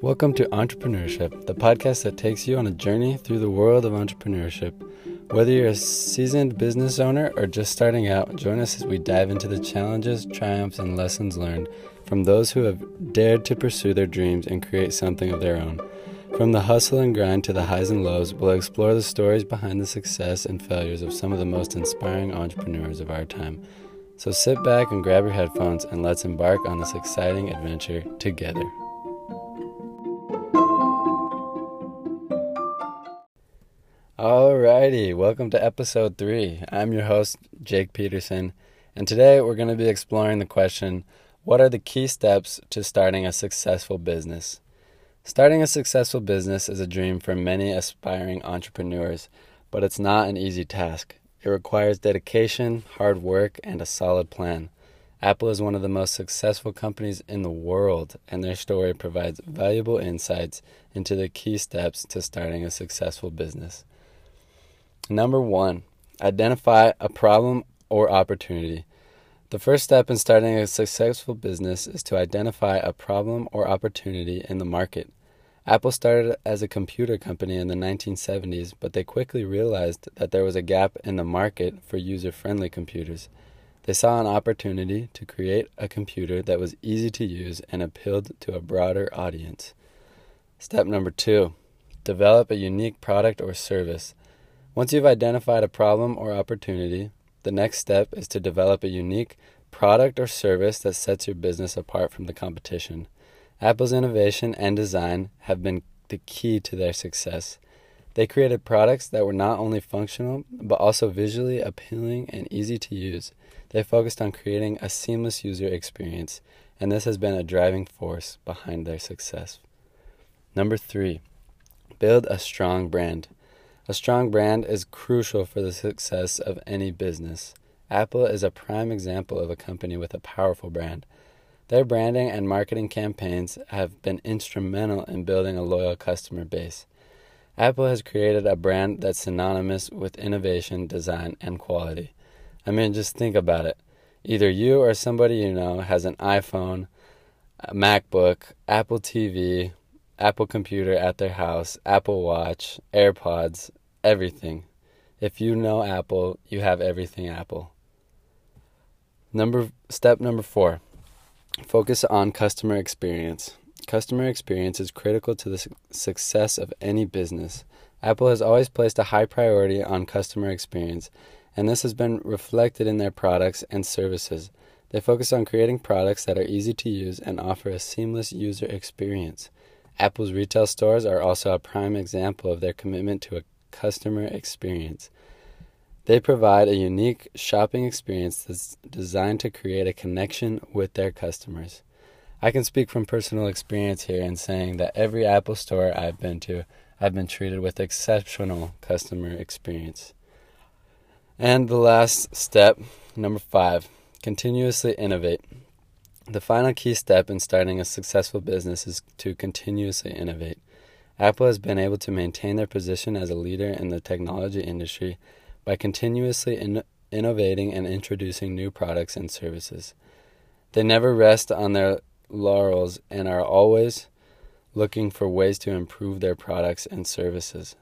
Welcome to Entrepreneurship, the podcast that takes you on a journey through the world of entrepreneurship. Whether you're a seasoned business owner or just starting out, join us as we dive into the challenges, triumphs, and lessons learned from those who have dared to pursue their dreams and create something of their own. From the hustle and grind to the highs and lows, we'll explore the stories behind the success and failures of some of the most inspiring entrepreneurs of our time. So sit back and grab your headphones and let's embark on this exciting adventure together. Alrighty, welcome to episode three. I'm your host, Jake Peterson, and today we're going to be exploring the question what are the key steps to starting a successful business? Starting a successful business is a dream for many aspiring entrepreneurs, but it's not an easy task. It requires dedication, hard work, and a solid plan. Apple is one of the most successful companies in the world, and their story provides valuable insights into the key steps to starting a successful business. Number one, identify a problem or opportunity. The first step in starting a successful business is to identify a problem or opportunity in the market. Apple started as a computer company in the 1970s, but they quickly realized that there was a gap in the market for user friendly computers. They saw an opportunity to create a computer that was easy to use and appealed to a broader audience. Step number two develop a unique product or service. Once you've identified a problem or opportunity, the next step is to develop a unique product or service that sets your business apart from the competition. Apple's innovation and design have been the key to their success. They created products that were not only functional, but also visually appealing and easy to use. They focused on creating a seamless user experience, and this has been a driving force behind their success. Number three, build a strong brand. A strong brand is crucial for the success of any business. Apple is a prime example of a company with a powerful brand. Their branding and marketing campaigns have been instrumental in building a loyal customer base. Apple has created a brand that's synonymous with innovation, design, and quality. I mean, just think about it. Either you or somebody you know has an iPhone, a MacBook, Apple TV, Apple computer at their house, Apple Watch, AirPods, everything. If you know Apple, you have everything Apple. Number step number 4 Focus on customer experience. Customer experience is critical to the su- success of any business. Apple has always placed a high priority on customer experience, and this has been reflected in their products and services. They focus on creating products that are easy to use and offer a seamless user experience. Apple's retail stores are also a prime example of their commitment to a customer experience. They provide a unique shopping experience that's designed to create a connection with their customers. I can speak from personal experience here in saying that every Apple store I've been to, I've been treated with exceptional customer experience. And the last step, number five, continuously innovate. The final key step in starting a successful business is to continuously innovate. Apple has been able to maintain their position as a leader in the technology industry by continuously in- innovating and introducing new products and services. They never rest on their laurels and are always looking for ways to improve their products and services.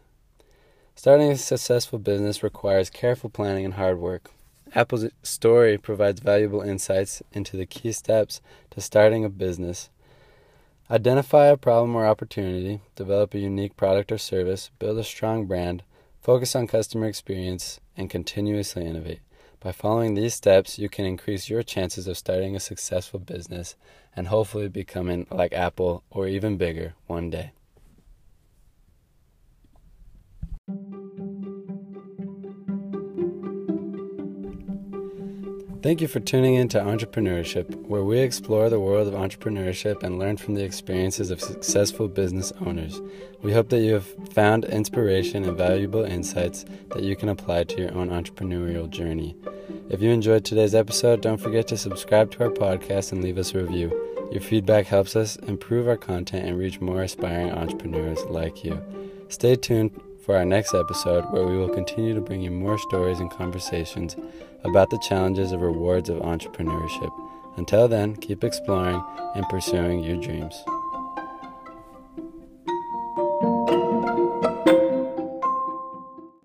Starting a successful business requires careful planning and hard work. Apple's story provides valuable insights into the key steps to starting a business. Identify a problem or opportunity, develop a unique product or service, build a strong brand, Focus on customer experience and continuously innovate. By following these steps, you can increase your chances of starting a successful business and hopefully becoming like Apple or even bigger one day. Thank you for tuning in to Entrepreneurship, where we explore the world of entrepreneurship and learn from the experiences of successful business owners. We hope that you have found inspiration and valuable insights that you can apply to your own entrepreneurial journey. If you enjoyed today's episode, don't forget to subscribe to our podcast and leave us a review. Your feedback helps us improve our content and reach more aspiring entrepreneurs like you. Stay tuned for our next episode, where we will continue to bring you more stories and conversations about the challenges and rewards of entrepreneurship. Until then, keep exploring and pursuing your dreams.